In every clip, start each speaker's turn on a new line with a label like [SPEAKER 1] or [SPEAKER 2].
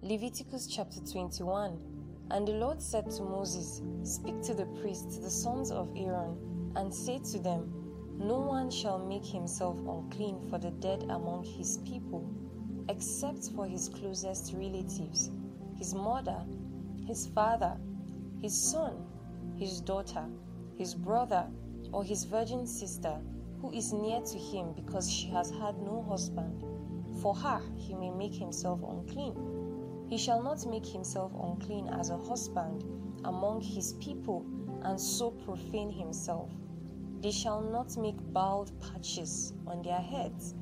[SPEAKER 1] Leviticus chapter 21 And the Lord said to Moses, Speak to the priests, the sons of Aaron, and say to them, No one shall make himself unclean for the dead among his people, except for his closest relatives, his mother, his father, his son, his daughter, his brother, or his virgin sister, who is near to him because she has had no husband. For her he may make himself unclean. He shall not make himself unclean as a husband among his people and so profane himself. They shall not make bald patches on their heads,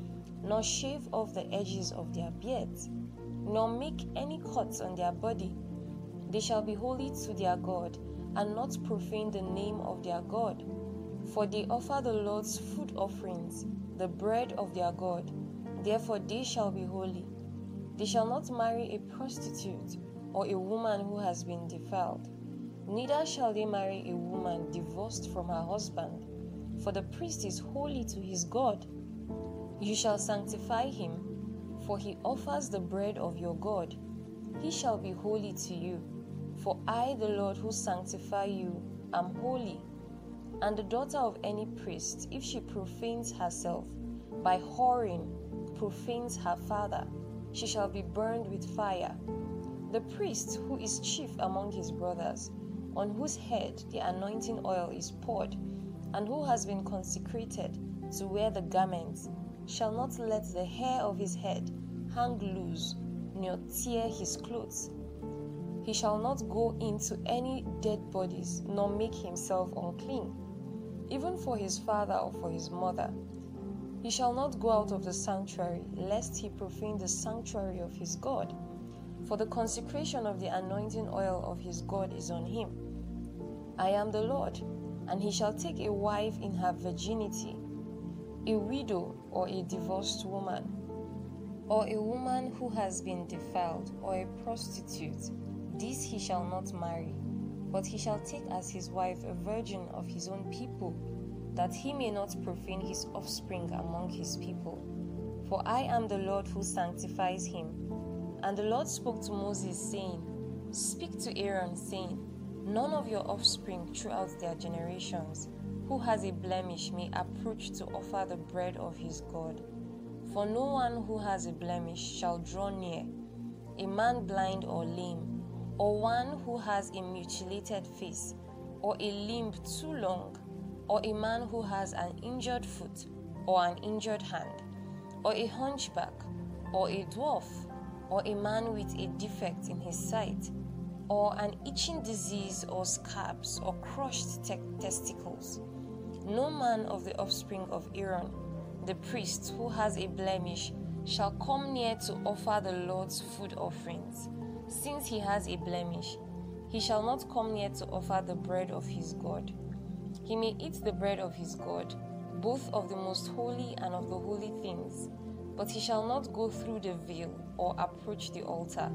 [SPEAKER 1] nor shave off the edges of their beards, nor make any cuts on their body. They shall be holy to their God, and not profane the name of their God. For they offer the Lord's food offerings, the bread of their God. Therefore they shall be holy. They shall not marry a prostitute or a woman who has been defiled. Neither shall they marry a woman divorced from her husband, for the priest is holy to his God. You shall sanctify him, for he offers the bread of your God. He shall be holy to you, for I, the Lord who sanctify you, am holy. And the daughter of any priest, if she profanes herself by whoring, profanes her father, she shall be burned with fire. The priest, who is chief among his brothers, on whose head the anointing oil is poured, and who has been consecrated to wear the garments, shall not let the hair of his head hang loose, nor tear his clothes. He shall not go into any dead bodies, nor make himself unclean, even for his father or for his mother. He shall not go out of the sanctuary, lest he profane the sanctuary of his God. For the consecration of the anointing oil of his God is on him. I am the Lord, and he shall take a wife in her virginity, a widow or a divorced woman, or a woman who has been defiled, or a prostitute. This he shall not marry, but he shall take as his wife a virgin of his own people, that he may not profane his offspring among his people. For I am the Lord who sanctifies him. And the Lord spoke to Moses, saying, Speak to Aaron, saying, None of your offspring throughout their generations who has a blemish may approach to offer the bread of his God. For no one who has a blemish shall draw near, a man blind or lame, or one who has a mutilated face, or a limb too long, or a man who has an injured foot, or an injured hand, or a hunchback, or a dwarf, or a man with a defect in his sight, or an itching disease, or scabs, or crushed te- testicles. No man of the offspring of Aaron, the priest who has a blemish, shall come near to offer the Lord's food offerings. Since he has a blemish, he shall not come near to offer the bread of his God. He may eat the bread of his God, both of the most holy and of the holy things, but he shall not go through the veil or approach the altar,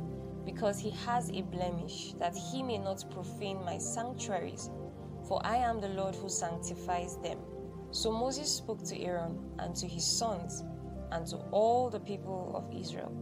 [SPEAKER 1] because he has a blemish, that he may not profane my sanctuaries. For I am the Lord who sanctifies them. So Moses spoke to Aaron and to his sons and to all the people of Israel.